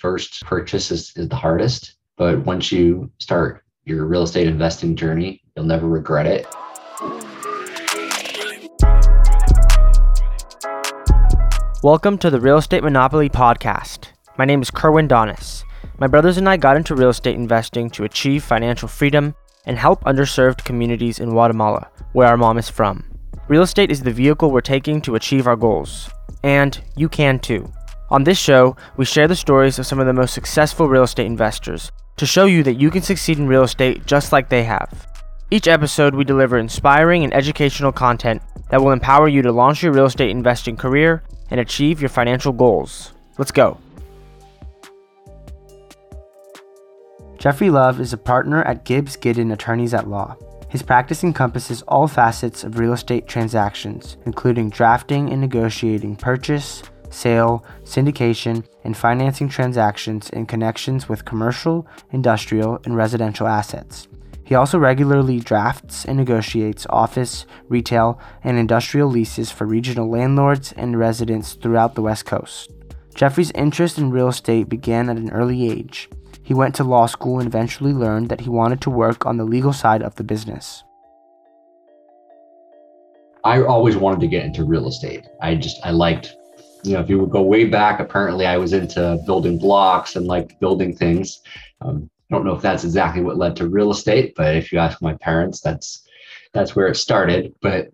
first purchase is, is the hardest, but once you start your real estate investing journey, you'll never regret it. Welcome to the Real Estate Monopoly Podcast. My name is Kerwin Donis. My brothers and I got into real estate investing to achieve financial freedom and help underserved communities in Guatemala, where our mom is from. Real estate is the vehicle we're taking to achieve our goals, and you can too. On this show, we share the stories of some of the most successful real estate investors to show you that you can succeed in real estate just like they have. Each episode, we deliver inspiring and educational content that will empower you to launch your real estate investing career and achieve your financial goals. Let's go. Jeffrey Love is a partner at Gibbs Giden Attorneys at Law. His practice encompasses all facets of real estate transactions, including drafting and negotiating purchase, sale, syndication, and financing transactions in connections with commercial, industrial, and residential assets. He also regularly drafts and negotiates office, retail, and industrial leases for regional landlords and residents throughout the West Coast. Jeffrey's interest in real estate began at an early age. He went to law school and eventually learned that he wanted to work on the legal side of the business. I always wanted to get into real estate. I just I liked you know, if you would go way back, apparently I was into building blocks and like building things. Um, I don't know if that's exactly what led to real estate, but if you ask my parents, that's that's where it started. But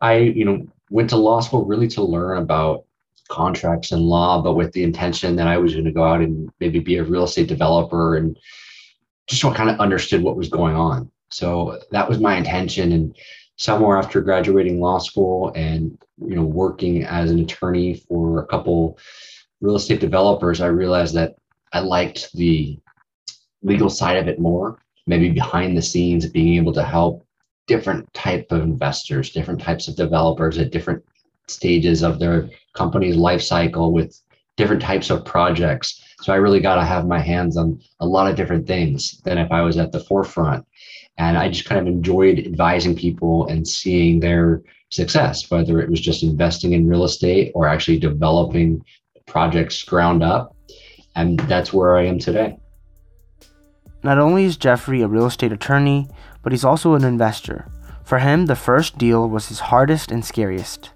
I, you know, went to law school really to learn about contracts and law, but with the intention that I was going to go out and maybe be a real estate developer and just kind of understood what was going on. So that was my intention. And somewhere after graduating law school and you know working as an attorney for a couple real estate developers i realized that i liked the legal side of it more maybe behind the scenes being able to help different type of investors different types of developers at different stages of their company's life cycle with different types of projects. So i really got to have my hands on a lot of different things than if i was at the forefront and I just kind of enjoyed advising people and seeing their success, whether it was just investing in real estate or actually developing projects ground up. And that's where I am today. Not only is Jeffrey a real estate attorney, but he's also an investor. For him, the first deal was his hardest and scariest.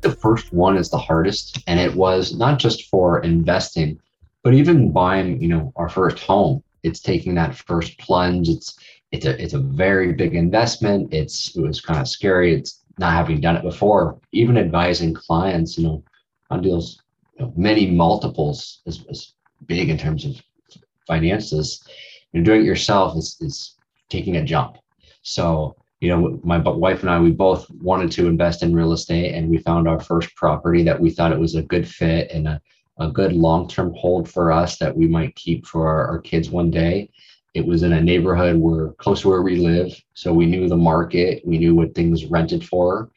The first one is the hardest, and it was not just for investing, but even buying, you know, our first home it's taking that first plunge. It's it's a it's a very big investment. It's it was kind of scary. It's not having done it before. Even advising clients, you know, on deals, you know, many multiples is, is big in terms of finances. You know, doing it yourself is is taking a jump. So you know, my wife and I, we both wanted to invest in real estate, and we found our first property that we thought it was a good fit and a a good long-term hold for us that we might keep for our, our kids one day. It was in a neighborhood where close to where we live, so we knew the market, we knew what things rented for.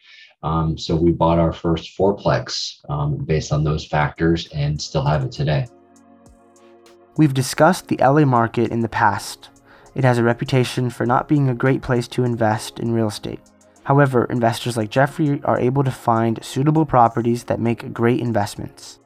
Um, so we bought our first fourplex um, based on those factors and still have it today. We've discussed the LA market in the past. It has a reputation for not being a great place to invest in real estate. However, investors like Jeffrey are able to find suitable properties that make great investments.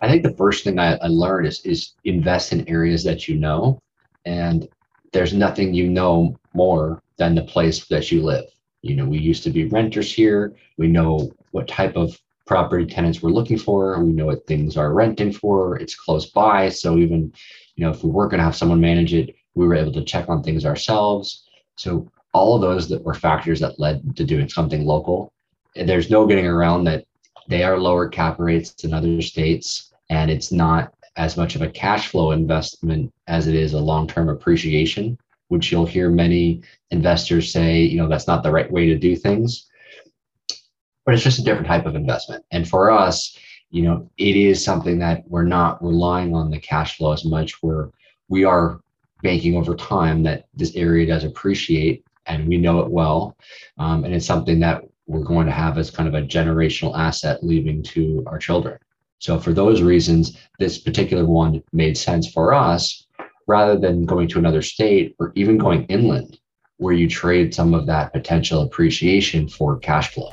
I think the first thing I, I learned is is invest in areas that you know, and there's nothing you know more than the place that you live. You know, we used to be renters here. We know what type of property tenants we're looking for. We know what things are renting for. It's close by. So even, you know, if we were going to have someone manage it, we were able to check on things ourselves. So all of those that were factors that led to doing something local. And there's no getting around that they are lower cap rates than other states and it's not as much of a cash flow investment as it is a long-term appreciation which you'll hear many investors say you know that's not the right way to do things. But it's just a different type of investment. And for us you know it is something that we're not relying on the cash flow as much. Where we are banking over time that this area does appreciate and we know it well. Um, and it's something that we're going to have as kind of a generational asset leaving to our children so for those reasons, this particular one made sense for us rather than going to another state or even going inland where you trade some of that potential appreciation for cash flow.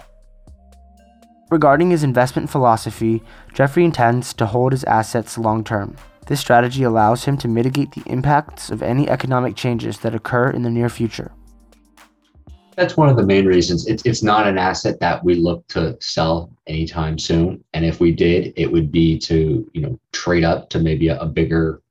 Regarding his investment philosophy, Jeffrey intends to hold his assets long term. This strategy allows him to mitigate the impacts of any economic changes that occur in the near future. That's one of the main reasons. It's, it's not an asset that we look to sell anytime soon. And if we did, it would be to, you know, trade up to maybe a, a bigger,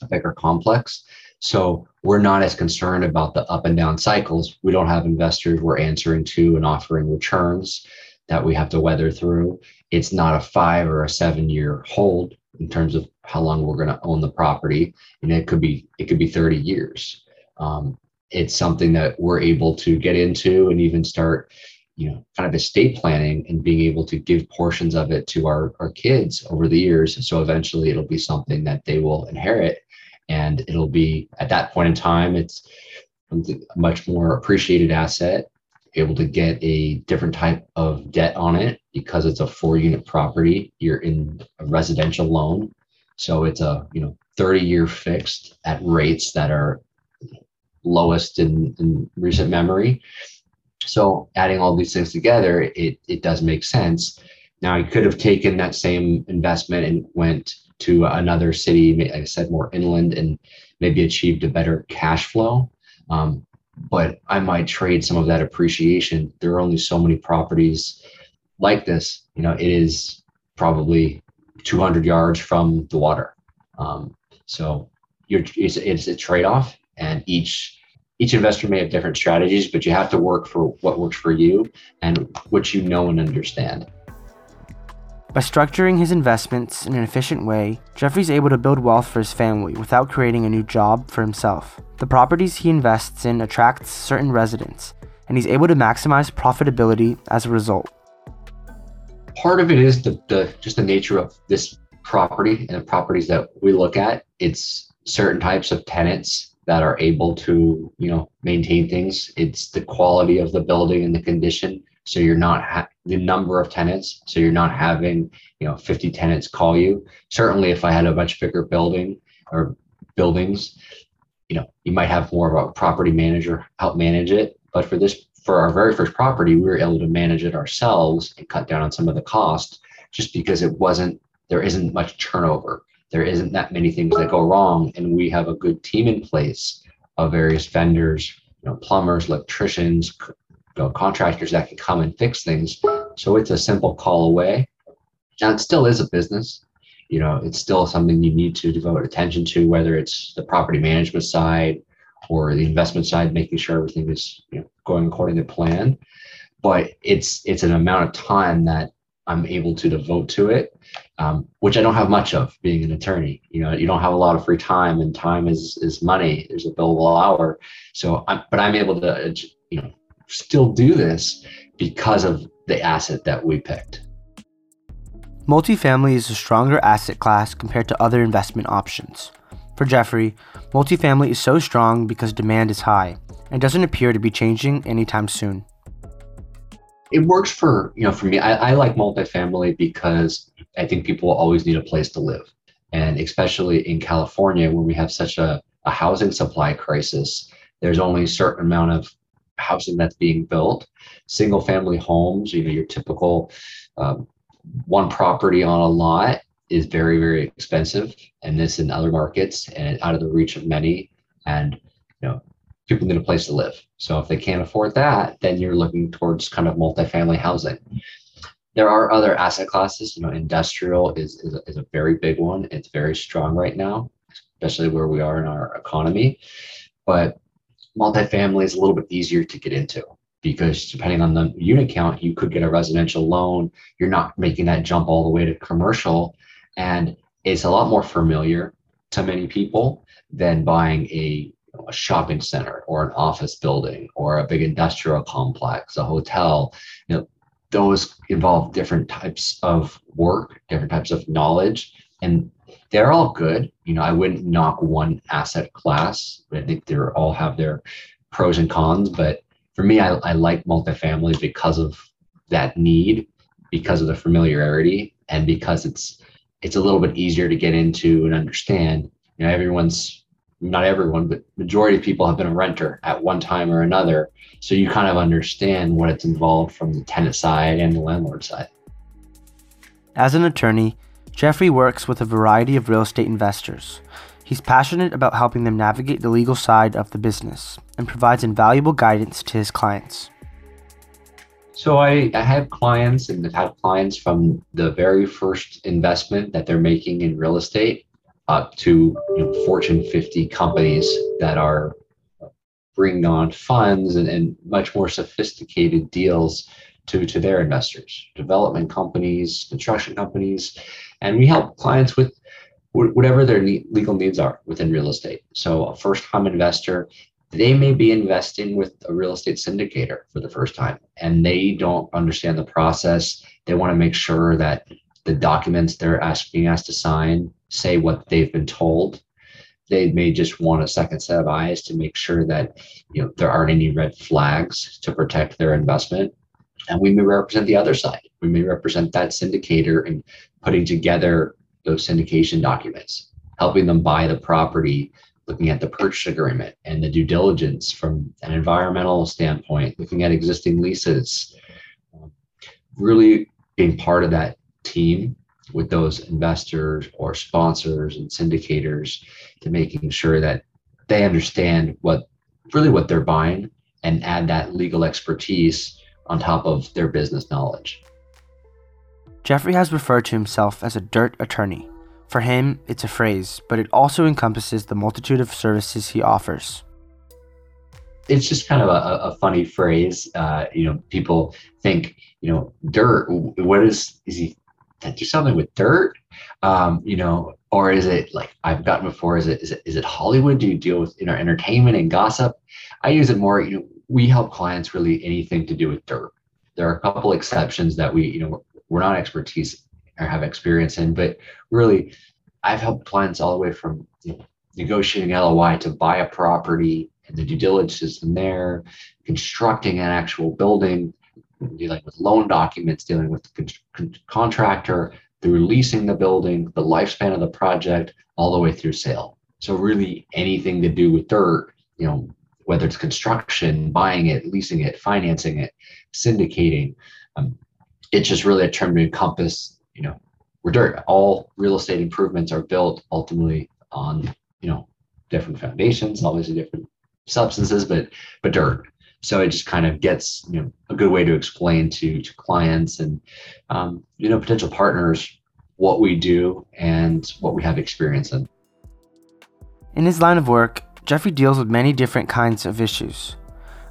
a bigger complex. So we're not as concerned about the up and down cycles. We don't have investors we're answering to and offering returns that we have to weather through. It's not a five or a seven year hold in terms of how long we're going to own the property. And it could be it could be 30 years. Um, it's something that we're able to get into and even start you know kind of estate planning and being able to give portions of it to our, our kids over the years. So eventually it'll be something that they will inherit and it'll be at that point in time it's a much more appreciated asset able to get a different type of debt on it because it's a four unit property. You're in a residential loan. So it's a you know 30 year fixed at rates that are lowest in, in recent memory so adding all these things together it, it does make sense now i could have taken that same investment and went to another city, like I said, more inland and maybe achieved a better cash flow. Um, but I might trade some of that appreciation. There are only so many properties like this. You know, it is probably 200 yards from the water. Um, so you're, it's, it's a trade-off, and each each investor may have different strategies, but you have to work for what works for you and what you know and understand. By structuring his investments in an efficient way, Jeffrey's able to build wealth for his family without creating a new job for himself. The properties he invests in attracts certain residents, and he's able to maximize profitability as a result. Part of it is the, the just the nature of this property and the properties that we look at. It's certain types of tenants that are able to, you know, maintain things. It's the quality of the building and the condition. So you're not ha- the number of tenants so you're not having you know 50 tenants call you. Certainly if i had a much bigger building or buildings you know you might have more of a property manager help manage it. But for this for our very first property we were able to manage it ourselves and cut down on some of the costs just because it wasn't there isn't much turnover there isn't that many things that go wrong and we have a good team in place of various vendors you know plumbers electricians you know, contractors that can come and fix things. So it's a simple call away. Now it still is a business. You know, it's still something you need to devote attention to, whether it's the property management side or the investment side, making sure everything is you know, going according to plan. But it's it's an amount of time that I'm able to devote to it, um, which I don't have much of being an attorney. You know, you don't have a lot of free time, and time is is money. There's a billable hour. So, I'm, but I'm able to, you know, still do this because of the asset that we picked. Multifamily is a stronger asset class compared to other investment options. For Jeffrey, multifamily is so strong because demand is high and doesn't appear to be changing anytime soon. It works for, you know, for me, I, I like multifamily because I think people always need a place to live. And especially in California, when we have such a, a housing supply crisis, there's only a certain amount of housing that's being built. Single family homes, you know, your typical um, one property on a lot is very, very expensive. And this in other markets and out of the reach of many. And, you know, people need a place to live. So if they can't afford that, then you're looking towards kind of multifamily housing. There are other asset classes, you know, industrial is, is, is a very big one. It's very strong right now, especially where we are in our economy. But multifamily is a little bit easier to get into because depending on the unit count, you could get a residential loan. You're not making that jump all the way to commercial. And it's a lot more familiar to many people than buying a, a shopping center or an office building or a big industrial complex, a hotel. You know, those involve different types of work, different types of knowledge. And they're all good. You know, I wouldn't knock one asset class. I think they all have their pros and cons, but for me, I, I like multifamily because of that need, because of the familiarity, and because it's it's a little bit easier to get into and understand. You know, everyone's not everyone, but majority of people have been a renter at one time or another. So you kind of understand what it's involved from the tenant side and the landlord side. As an attorney, Jeffrey works with a variety of real estate investors. He's passionate about helping them navigate the legal side of the business and provides invaluable guidance to his clients. So I, I have clients and I've had clients from the very first investment that they're making in real estate up to you know, Fortune 50 companies that are bringing on funds and, and much more sophisticated deals to, to their investors, development companies, construction companies, and we help clients with whatever their legal needs are within real estate. So a first-time investor, they may be investing with a real estate syndicator for the first time, and they don't understand the process. They want to make sure that the documents they're asking us to sign say what they've been told. They may just want a second set of eyes to make sure that you know there aren't any red flags to protect their investment. And we may represent the other side. We may represent that syndicator in putting together those syndication documents, helping them buy the property, looking at the purchase agreement and the due diligence from an environmental standpoint, looking at existing leases, um, really being part of that team with those investors or sponsors and syndicators to making sure that they understand what really what they're buying and add that legal expertise on top of their business knowledge. Jeffrey has referred to himself as a dirt attorney. For him, it's a phrase, but it also encompasses the multitude of services he offers. It's just kind of a, a funny phrase. Uh, you know, people think, you know, dirt. What is is he do something with dirt? Um, you know, or is it like I've gotten before? Is it is it is it Hollywood? Do you deal with you know entertainment and gossip? I use it more. You know, we help clients really anything to do with dirt. There are a couple exceptions that we you know we're not expertise or have experience in, but really, I've helped clients all the way from you know, negotiating LOI to buy a property and the due diligence in there, constructing an actual building, dealing with loan documents, dealing with the con- con- contractor, through leasing the building, the lifespan of the project, all the way through sale. So really anything to do with dirt, you know, whether it's construction, buying it, leasing it, financing it, syndicating, um, it's just really a term to encompass, you know, we're dirt. All real estate improvements are built ultimately on, you know, different foundations, obviously different substances, but but dirt. So it just kind of gets, you know, a good way to explain to to clients and um, you know potential partners what we do and what we have experience in. In his line of work, Jeffrey deals with many different kinds of issues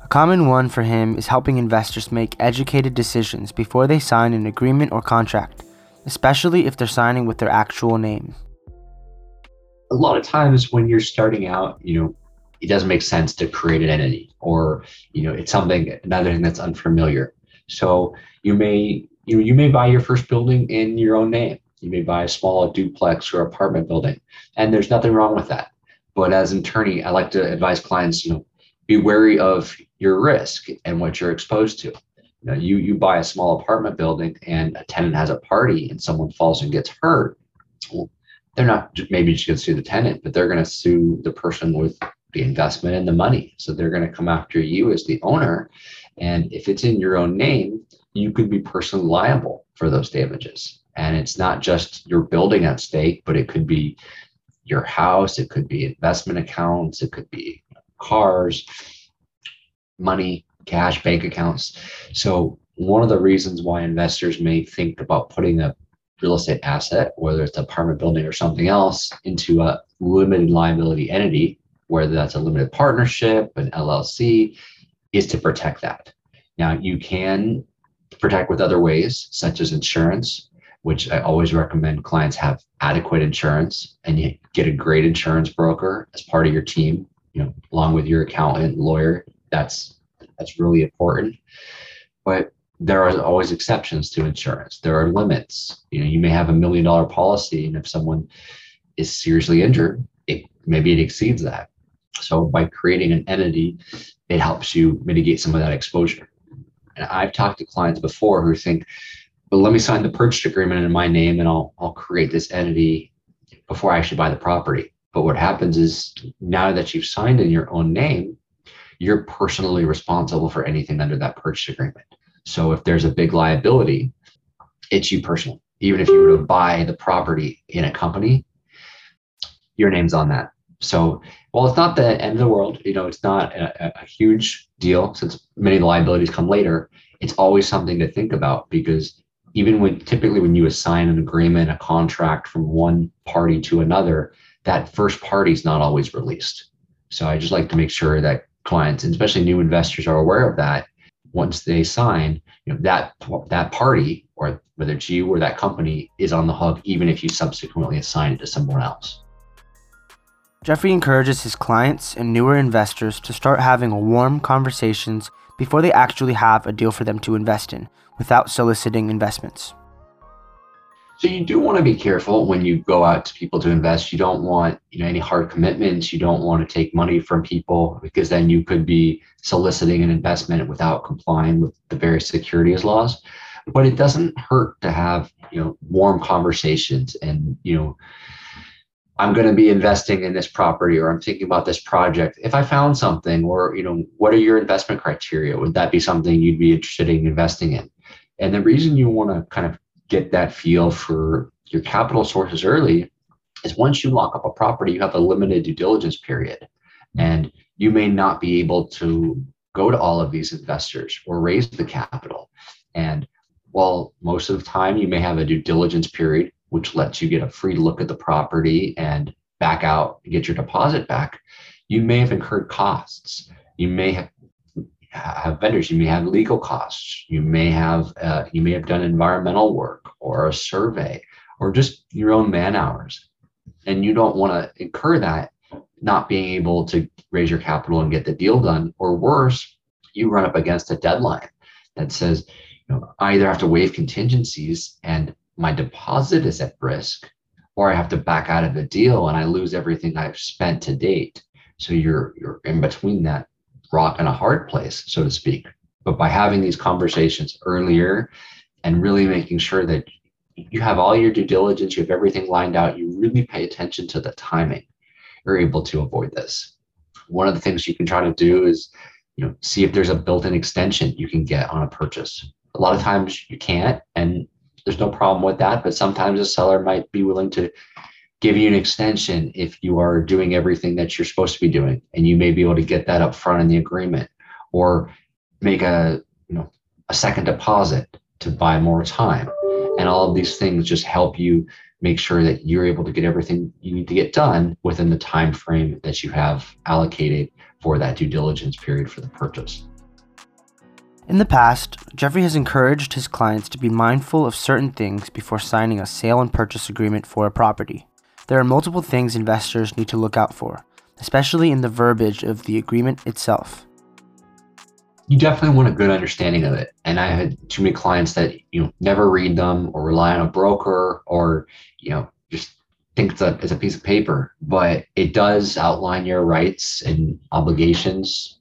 A common one for him is helping investors make educated decisions before they sign an agreement or contract, especially if they're signing with their actual name. A lot of times when you're starting out, you know, it doesn't make sense to create an entity or, you know, it's something another thing that's unfamiliar. So you may you know, you may buy your first building in your own name. You may buy a small duplex or apartment building, and there's nothing wrong with that. But as an attorney, I like to advise clients, you know, be wary of your risk and what you're exposed to. You know, you you buy a small apartment building and a tenant has a party and someone falls and gets hurt. Well, they're not maybe just going to sue the tenant, but they're going to sue the person with the investment and the money. So they're going to come after you as the owner. And if it's in your own name, you could be personally liable for those damages. And it's not just your building at stake, but it could be your house, it could be investment accounts, it could be cars, money, cash, bank accounts. So, one of the reasons why investors may think about putting a real estate asset, whether it's apartment building or something else, into a limited liability entity, whether that's a limited partnership, an LLC, is to protect that. Now, you can protect with other ways, such as insurance, which I always recommend clients have adequate insurance and you get a great insurance broker as part of your team you know, along with your accountant, lawyer. That's that's really important. But there are always exceptions to insurance. There are limits. You know, you may have a million dollar policy, and if someone is seriously injured, it maybe it exceeds that. So by creating an entity, it helps you mitigate some of that exposure. And I've talked to clients before who think, well, let me sign the purchase agreement in my name and I'll I'll create this entity before I actually buy the property. But what happens is now that you've signed in your own name, you're personally responsible for anything under that purchase agreement. So if there's a big liability, it's you personally. even if you were to buy the property in a company, your name's on that. So while it's not the end of the world, you know, it's not a, a huge deal since many of the liabilities come later. It's always something to think about because even when typically when you assign an agreement, a contract from one party to another, that first party is not always released. So I just like to make sure that clients, and especially new investors, are aware of that. Once they sign, you know that that party, or whether it's you or that company, is on the hook, even if you subsequently assign it to someone else. Jeffrey encourages his clients and newer investors to start having warm conversations before they actually have a deal for them to invest in without soliciting investments. So you do want to be careful when you go out to people to invest. You don't want you know any hard commitments. You don't want to take money from people because then you could be soliciting an investment without complying with the various securities laws. But it doesn't hurt to have you know warm conversations and you know I'm going to be investing in this property or I'm thinking about this project. If I found something or, you know, what are your investment criteria? Would that be something you'd be interested in investing in? And the reason you want to kind of get that feel for your capital sources early is once you lock up a property, you have a limited due diligence period. And you may not be able to go to all of these investors or raise the capital. And while most of the time you may have a due diligence period, which lets you get a free look at the property and back out and get your deposit back, you may have incurred costs. You may have have vendors. You may have legal costs. You may have uh, you may have done environmental work or a survey or just your own man hours, and you don't want to incur that not being able to raise your capital and get the deal done. Or worse, you run up against a deadline that says you know I either have to waive contingencies and my deposit is at risk, or I have to back out of the deal and I lose everything I've spent to date. So you're you're in between that rock and a hard place, so to speak. But by having these conversations earlier and really making sure that you have all your due diligence, you have everything lined out, you really pay attention to the timing, you're able to avoid this. One of the things you can try to do is, you know, see if there's a built-in extension you can get on a purchase. A lot of times you can't, and there's no problem with that. But sometimes a seller might be willing to give you an extension if you are doing everything that you're supposed to be doing and you may be able to get that up front in the agreement or make a you know a second deposit to buy more time and all of these things just help you make sure that you're able to get everything you need to get done within the time frame that you have allocated for that due diligence period for the purchase in the past, Jeffrey has encouraged his clients to be mindful of certain things before signing a sale and purchase agreement for a property. There are multiple things investors need to look out for, especially in the verbiage of the agreement itself. You definitely want a good understanding of it. And I had too many clients that you know never read them or rely on a broker or you know just think it's a, it's a piece of paper, but it does outline your rights and obligations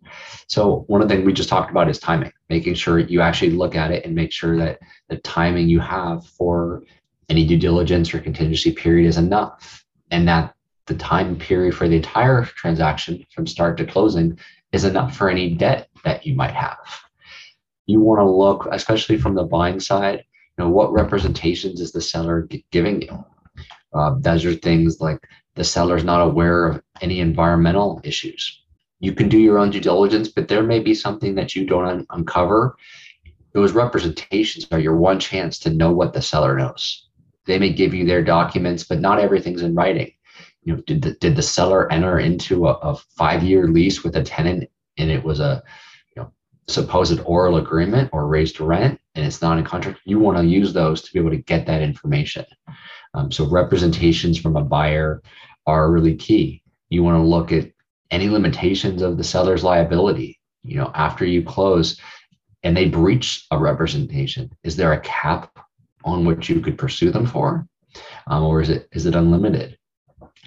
so one of the things we just talked about is timing, making sure you actually look at it and make sure that the timing you have for any due diligence or contingency period is enough and that the time period for the entire transaction from start to closing is enough for any debt that you might have. You want to look, especially from the buying side, you know, what representations is the seller giving you? Uh, those are things like the seller is not aware of any environmental issues you can do your own due diligence, but there may be something that you don't un- uncover. Those representations are your one chance to know what the seller knows. They may give you their documents, but not everything's in writing. You know, did the, did the seller enter into a, a five-year lease with a tenant and it was a you know supposed oral agreement or raised rent and it's not in contract? You want to use those to be able to get that information. Um, so representations from a buyer are really key. You want to look at any limitations of the seller's liability you know after you close and they breach a representation is there a cap on what you could pursue them for? Um, or is it is it unlimited?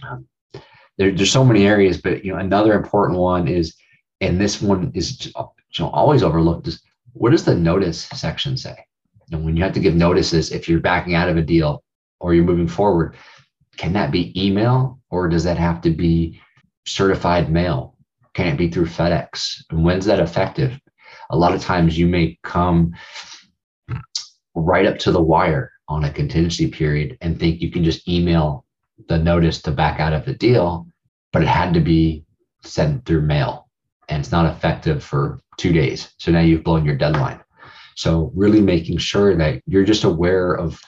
Um, there, there's so many areas but you know another important one is and this one is you know, always overlooked is what does the notice section say? And when you have to give notices if you're backing out of a deal or you're moving forward can that be email or does that have to be certified mail? Can it be through FedEx? And when's that effective? A lot of times you may come right up to the wire on a contingency period and think you can just email the notice to back out of the deal, but it had to be sent through mail and it's not effective for two days. So now you've blown your deadline. So really making sure that you're just aware of,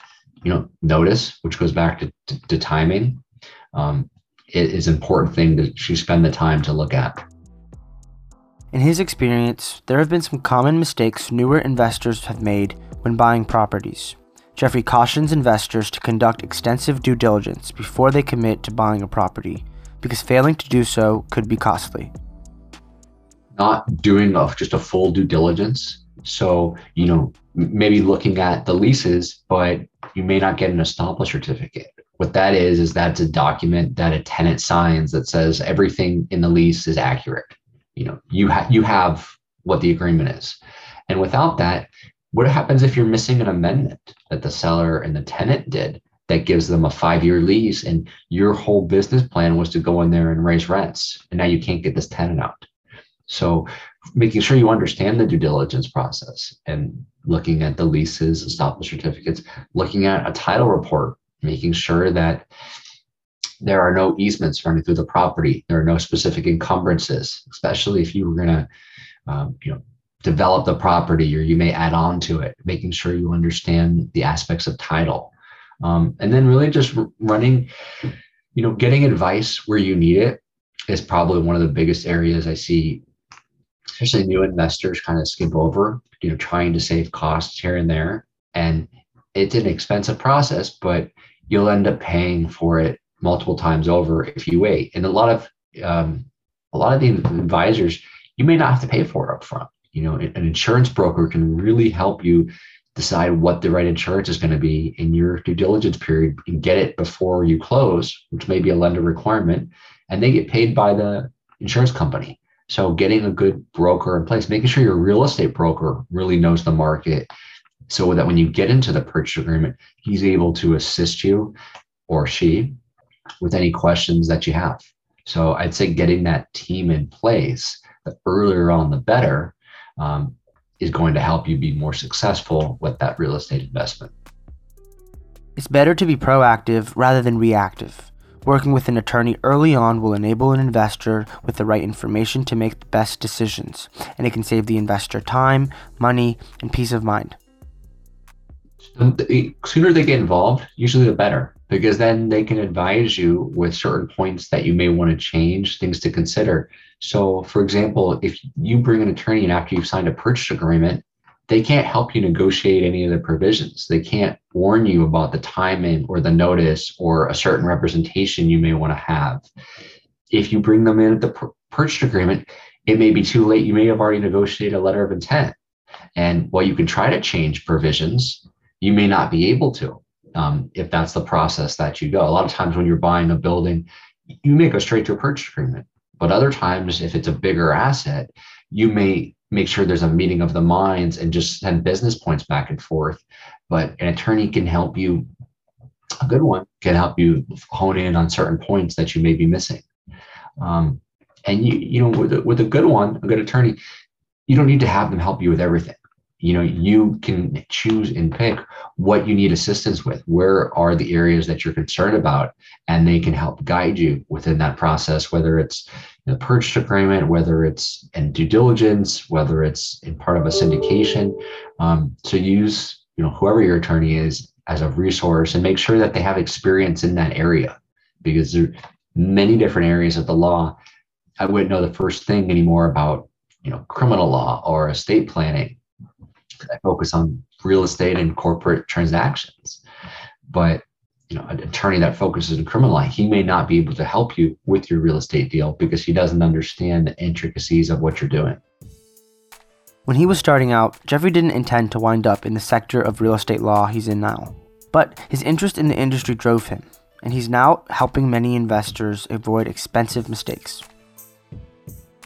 you know, notice, which goes back to, to, to timing. Um, is important thing that you spend the time to look at. In his experience, there have been some common mistakes newer investors have made when buying properties. Jeffrey cautions investors to conduct extensive due diligence before they commit to buying a property, because failing to do so could be costly. Not doing a, just a full due diligence. So, you know, maybe looking at the leases, but you may not get an estoppel certificate. What that is, is that's a document that a tenant signs that says everything in the lease is accurate. You know, you have you have what the agreement is. And without that, what happens if you're missing an amendment that the seller and the tenant did that gives them a five year lease and your whole business plan was to go in there and raise rents and now you can't get this tenant out? So making sure you understand the due diligence process and looking at the leases, estoppel certificates, looking at a title report, making sure that there are no easements running through the property. There are no specific encumbrances, especially if you were going to, um, you know, develop the property or you may add on to it, making sure you understand the aspects of title. Um, and then really just running, you know, getting advice where you need it is probably one of the biggest areas I see, especially new investors kind of skip over, you know, trying to save costs here and there. And it's an expensive process, but you'll end up paying for it multiple times over if you wait. And a lot of um, a lot of the advisors you may not have to pay for upfront you know an insurance broker can really help you decide what the right insurance is going to be in your due diligence period and get it before you close which may be a lender requirement and they get paid by the insurance company so getting a good broker in place making sure your real estate broker really knows the market so that when you get into the purchase agreement he's able to assist you or she with any questions that you have so i'd say getting that team in place the earlier on the better um, is going to help you be more successful with that real estate investment. It's better to be proactive rather than reactive. Working with an attorney early on will enable an investor with the right information to make the best decisions, and it can save the investor time, money, and peace of mind. The sooner they get involved, usually the better, because then they can advise you with certain points that you may want to change, things to consider. So, for example, if you bring an attorney in after you've signed a purchase agreement, they can't help you negotiate any of the provisions. They can't warn you about the timing or the notice or a certain representation you may want to have. If you bring them in at the purchase agreement, it may be too late. You may have already negotiated a letter of intent. And while you can try to change provisions, you may not be able to um, if that's the process that you go. A lot of times when you're buying a building, you may go straight to a purchase agreement. But other times, if it's a bigger asset, you may make sure there's a meeting of the minds and just send business points back and forth. But an attorney can help you, a good one can help you hone in on certain points that you may be missing. Um, and you, you know, with a, with a good one, a good attorney, you don't need to have them help you with everything you know you can choose and pick what you need assistance with. Where are the areas that you're concerned about? And they can help guide you within that process whether it's the purchase agreement whether it's in due diligence whether it's in part of a syndication. Um, so use you know whoever your attorney is as a resource and make sure that they have experience in that area because there are many different areas of the law. I wouldn't know the first thing anymore about you know criminal law or estate planning I focus on real estate and corporate transactions. But you know, an attorney that focuses in criminal law, he may not be able to help you with your real estate deal because he doesn't understand the intricacies of what you're doing. When he was starting out, Jeffrey didn't intend to wind up in the sector of real estate law he's in now. But his interest in the industry drove him, and he's now helping many investors avoid expensive mistakes.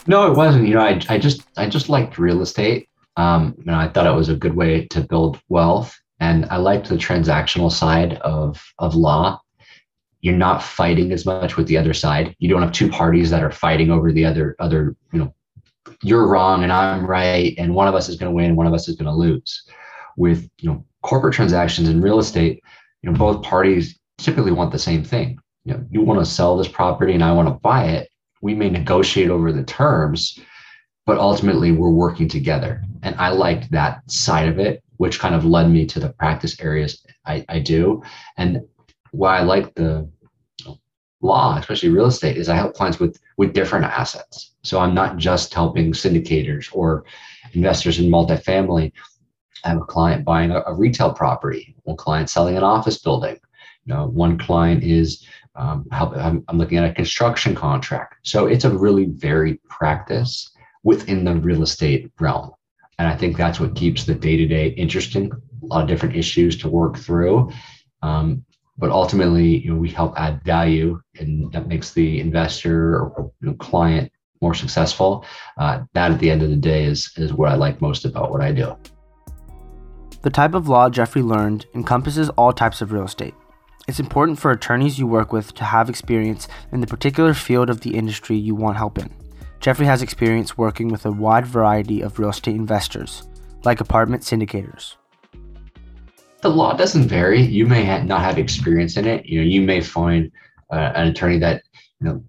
No, it wasn't. You know, I, I just I just liked real estate. Um, know, I thought it was a good way to build wealth, and I liked the transactional side of of law. You're not fighting as much with the other side. You don't have two parties that are fighting over the other other. You know, you're wrong and I'm right, and one of us is going to win, one of us is going to lose. With you know corporate transactions in real estate, you know, both parties typically want the same thing. You know, you want to sell this property and I want to buy it. We may negotiate over the terms, but ultimately we're working together. And I liked that side of it, which kind of led me to the practice areas I, I do. And why I like the law, especially real estate, is I help clients with with different assets. So I'm not just helping syndicators or investors in multifamily. I have a client buying a, a retail property, one client selling an office building. You know, one client is um, help, I'm, I'm looking at a construction contract. So it's a really varied practice within the real estate realm. And I think that's what keeps the day to day interesting, a lot of different issues to work through. Um, but ultimately, you know, we help add value and that makes the investor or you know, client more successful. Uh, that at the end of the day is, is what I like most about what I do. The type of law Jeffrey learned encompasses all types of real estate. It's important for attorneys you work with to have experience in the particular field of the industry you want help in. Jeffrey has experience working with a wide variety of real estate investors, like apartment syndicators. The law doesn't vary. You may not have experience in it. You know, you may find uh, an attorney that you know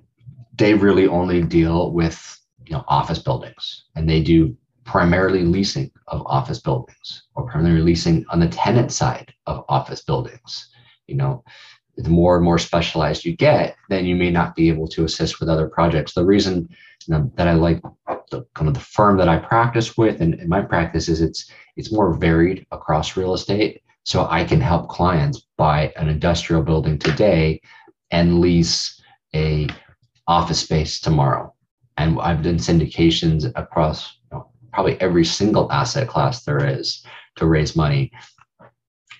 they really only deal with you know office buildings and they do primarily leasing of office buildings or primarily leasing on the tenant side of office buildings you know the more and more specialized you get then you may not be able to assist with other projects the reason that i like the kind of the firm that i practice with and, and my practice is it's it's more varied across real estate so i can help clients buy an industrial building today and lease a office space tomorrow. And I've done syndications across you know, probably every single asset class there is to raise money.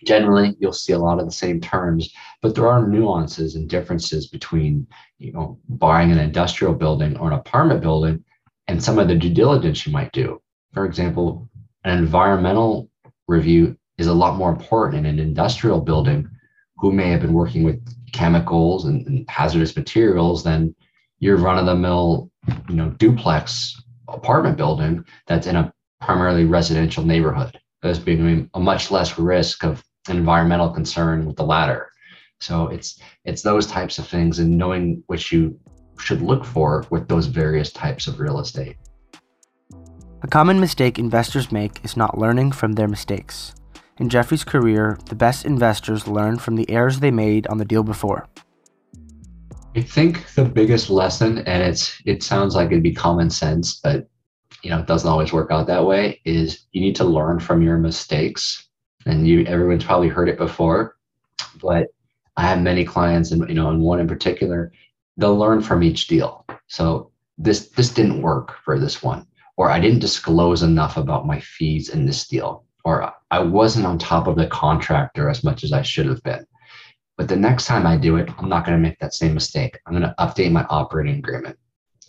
Generally, you'll see a lot of the same terms, but there are nuances and differences between you know buying an industrial building or an apartment building and some of the due diligence you might do. For example, an environmental review is a lot more important in an industrial building who may have been working with chemicals and, and hazardous materials than your run of the mill, you know, duplex apartment building that's in a primarily residential neighborhood. There's being a much less risk of environmental concern with the latter. So it's it's those types of things and knowing what you should look for with those various types of real estate. A common mistake investors make is not learning from their mistakes. In Jeffrey's career, the best investors learn from the errors they made on the deal before. I think the biggest lesson, and it's it sounds like it'd be common sense, but you know, it doesn't always work out that way, is you need to learn from your mistakes. And you everyone's probably heard it before, but I have many clients and you know, and one in particular, they'll learn from each deal. So this this didn't work for this one, or I didn't disclose enough about my fees in this deal, or I wasn't on top of the contractor as much as I should have been but the next time I do it, I'm not going to make that same mistake. I'm going to update my operating agreement.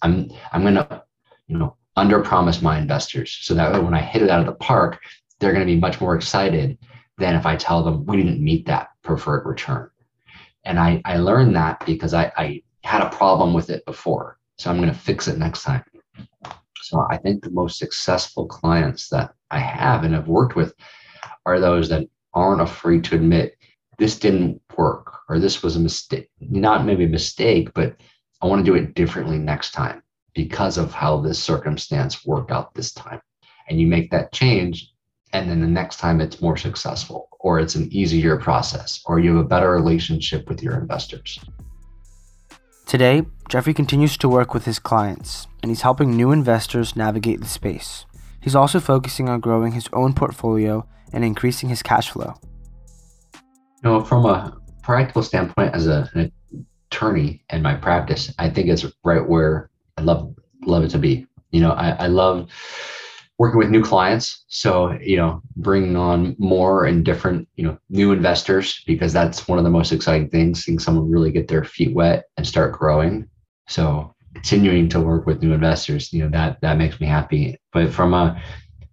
I'm I'm going to, you know, under promise my investors so that when I hit it out of the park, they're going to be much more excited than if I tell them we didn't meet that preferred return. And I, I learned that because I, I had a problem with it before. So I'm going to fix it next time. So I think the most successful clients that I have and have worked with are those that aren't afraid to admit this didn't work or this was a mistake not maybe a mistake but i want to do it differently next time because of how this circumstance worked out this time and you make that change and then the next time it's more successful or it's an easier process or you have a better relationship with your investors. Today jeffrey continues to work with his clients and he's helping new investors navigate the space. He's also focusing on growing his own portfolio and increasing his cash flow. You know, from a practical standpoint, as a, an attorney in my practice, I think it's right where I love love it to be. You know, I, I love working with new clients. So, you know, bringing on more and different, you know, new investors because that's one of the most exciting things, seeing someone really get their feet wet and start growing. So continuing to work with new investors, you know, that that makes me happy. But from a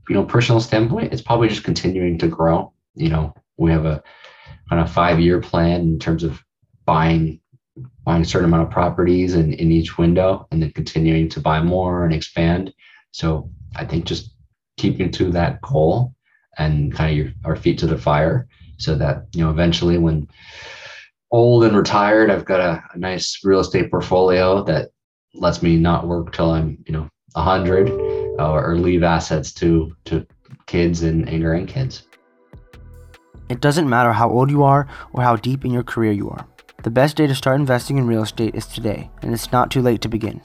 you know personal standpoint, it's probably just continuing to grow. You know, we have a on a five year plan in terms of buying buying a certain amount of properties in, in each window and then continuing to buy more and expand. So I think just keeping to that goal and kind of your, our feet to the fire so that, you know, eventually when old and retired, I've got a, a nice real estate portfolio that lets me not work till I'm, you know, a hundred uh, or leave assets to, to kids and, and grandkids. It doesn't matter how old you are or how deep in your career you are. The best day to start investing in real estate is today, and it's not too late to begin.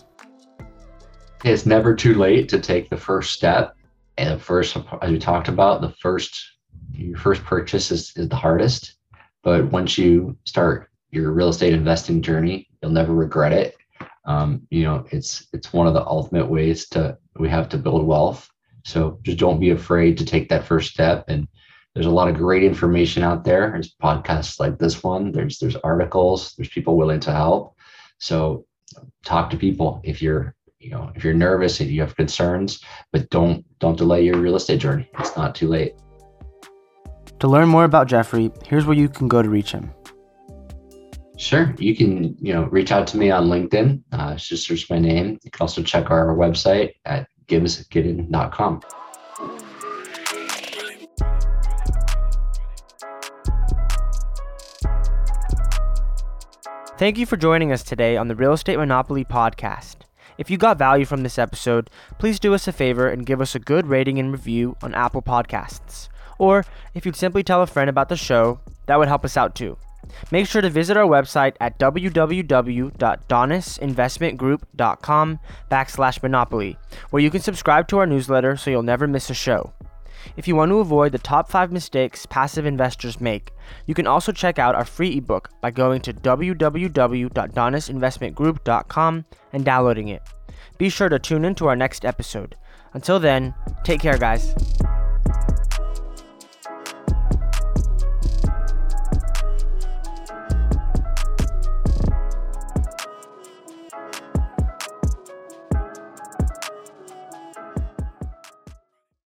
It's never too late to take the first step. And the first, as we talked about, the first your first purchase is, is the hardest. But once you start your real estate investing journey, you'll never regret it. Um, you know, it's it's one of the ultimate ways to we have to build wealth. So just don't be afraid to take that first step. And there's a lot of great information out there. There's podcasts like this one. There's there's articles. There's people willing to help. So talk to people if you're you know if you're nervous if you have concerns but don't don't delay your real estate journey. It's not too late. To learn more about jeffrey here's where you can go to reach him. Sure. You can you know reach out to me on linkedin. Uh, just search my name. You can also check our website at gibbsgiden.com Thank you for joining us today on the Real Estate Monopoly podcast. If you got value from this episode, please do us a favor and give us a good rating and review on Apple Podcasts. Or if you'd simply tell a friend about the show, that would help us out too. Make sure to visit our website at www.donisinvestmentgroup.com backslash monopoly, where you can subscribe to our newsletter so you'll never miss a show. If you want to avoid the top 5 mistakes passive investors make, you can also check out our free ebook by going to www.donisinvestmentgroup.com and downloading it. Be sure to tune in to our next episode. Until then, take care, guys.